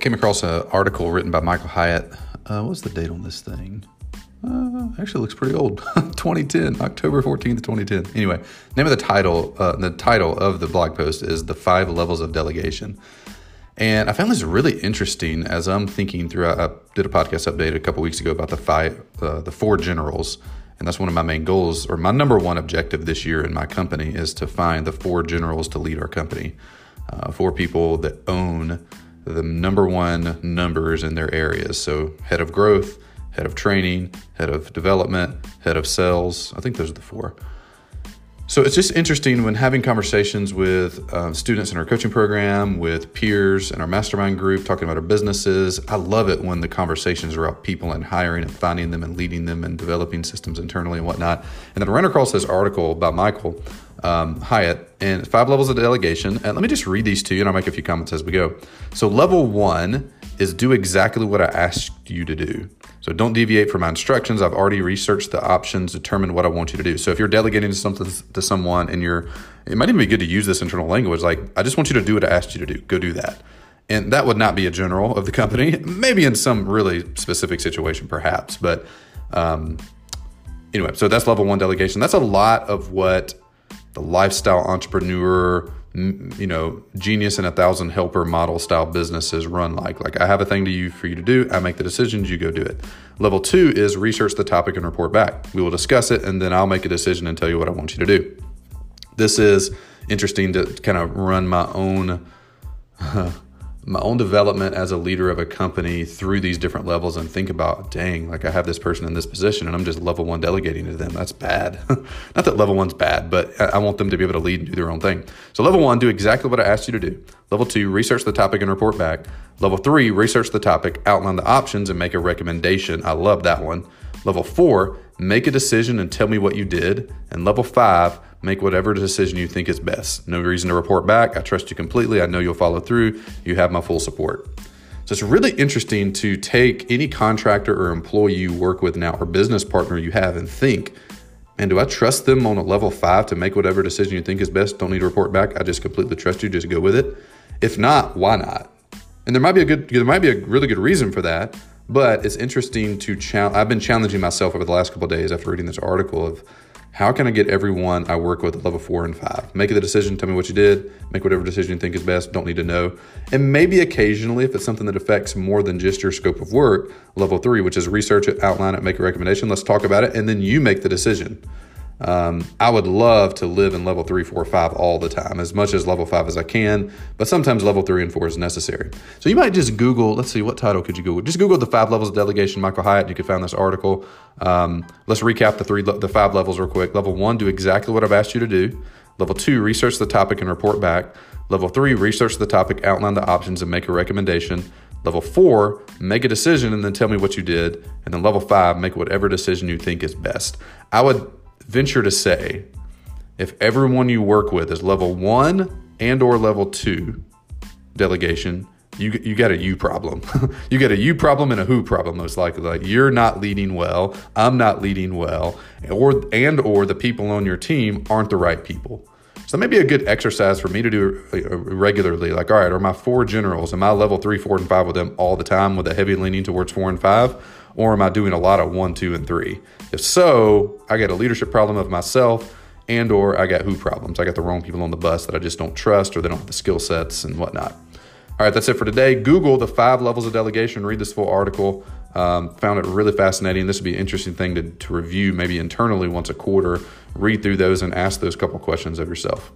came across an article written by Michael Hyatt. Uh, what's the date on this thing? Uh, actually, looks pretty old. 2010, October 14th, 2010. Anyway, name of the title, uh, the title of the blog post is "The Five Levels of Delegation," and I found this really interesting as I'm thinking through. I did a podcast update a couple weeks ago about the five, uh, the four generals, and that's one of my main goals, or my number one objective this year in my company is to find the four generals to lead our company, uh, four people that own the number one numbers in their areas. So, head of growth, head of training, head of development, head of sales. I think those are the four. So it's just interesting when having conversations with uh, students in our coaching program, with peers in our mastermind group, talking about our businesses. I love it when the conversations are about people and hiring and finding them and leading them and developing systems internally and whatnot. And then I ran across this article by Michael um, Hyatt and five levels of delegation. And let me just read these to you and I'll make a few comments as we go. So, level one is do exactly what I asked you to do. So don't deviate from my instructions. I've already researched the options, determined what I want you to do. So if you're delegating something to someone and you're it might even be good to use this internal language like I just want you to do what I asked you to do. Go do that. And that would not be a general of the company. Maybe in some really specific situation perhaps, but um, anyway, so that's level 1 delegation. That's a lot of what the lifestyle entrepreneur you know, genius and a thousand helper model style businesses run like. Like I have a thing to you for you to do, I make the decisions, you go do it. Level two is research the topic and report back. We will discuss it and then I'll make a decision and tell you what I want you to do. This is interesting to kind of run my own my own development as a leader of a company through these different levels and think about, dang, like I have this person in this position and I'm just level one delegating to them. That's bad. Not that level one's bad, but I want them to be able to lead and do their own thing. So, level one, do exactly what I asked you to do. Level two, research the topic and report back. Level three, research the topic, outline the options, and make a recommendation. I love that one. Level four, make a decision and tell me what you did. And level five, Make whatever decision you think is best. No reason to report back. I trust you completely. I know you'll follow through. You have my full support. So it's really interesting to take any contractor or employee you work with now or business partner you have and think, man, do I trust them on a level five to make whatever decision you think is best? Don't need to report back. I just completely trust you. Just go with it. If not, why not? And there might be a good, there might be a really good reason for that. But it's interesting to challenge. I've been challenging myself over the last couple days after reading this article of how can I get everyone I work with level four and five? Make the decision, tell me what you did, make whatever decision you think is best, don't need to know. And maybe occasionally, if it's something that affects more than just your scope of work, level three, which is research it, outline it, make a recommendation, let's talk about it, and then you make the decision. Um, I would love to live in level three, four, five all the time, as much as level five as I can, but sometimes level three and four is necessary. So you might just Google, let's see, what title could you Google? Just Google the five levels of delegation, Michael Hyatt, you could find this article. Um, let's recap the three, the five levels real quick. Level one, do exactly what I've asked you to do. Level two, research the topic and report back. Level three, research the topic, outline the options, and make a recommendation. Level four, make a decision and then tell me what you did. And then level five, make whatever decision you think is best. I would venture to say if everyone you work with is level one and or level two delegation, you you got a you problem. you got a you problem and a who problem most likely. Like you're not leading well, I'm not leading well, or and or the people on your team aren't the right people. So that may be a good exercise for me to do uh, regularly. Like, all right, are my four generals, am I level three, four, and five with them all the time with a heavy leaning towards four and five? Or am I doing a lot of one, two, and three? If so, I got a leadership problem of myself and or I got who problems. I got the wrong people on the bus that I just don't trust or they don't have the skill sets and whatnot. All right, that's it for today. Google the five levels of delegation. Read this full article. Um, found it really fascinating. This would be an interesting thing to, to review maybe internally once a quarter. Read through those and ask those couple questions of yourself.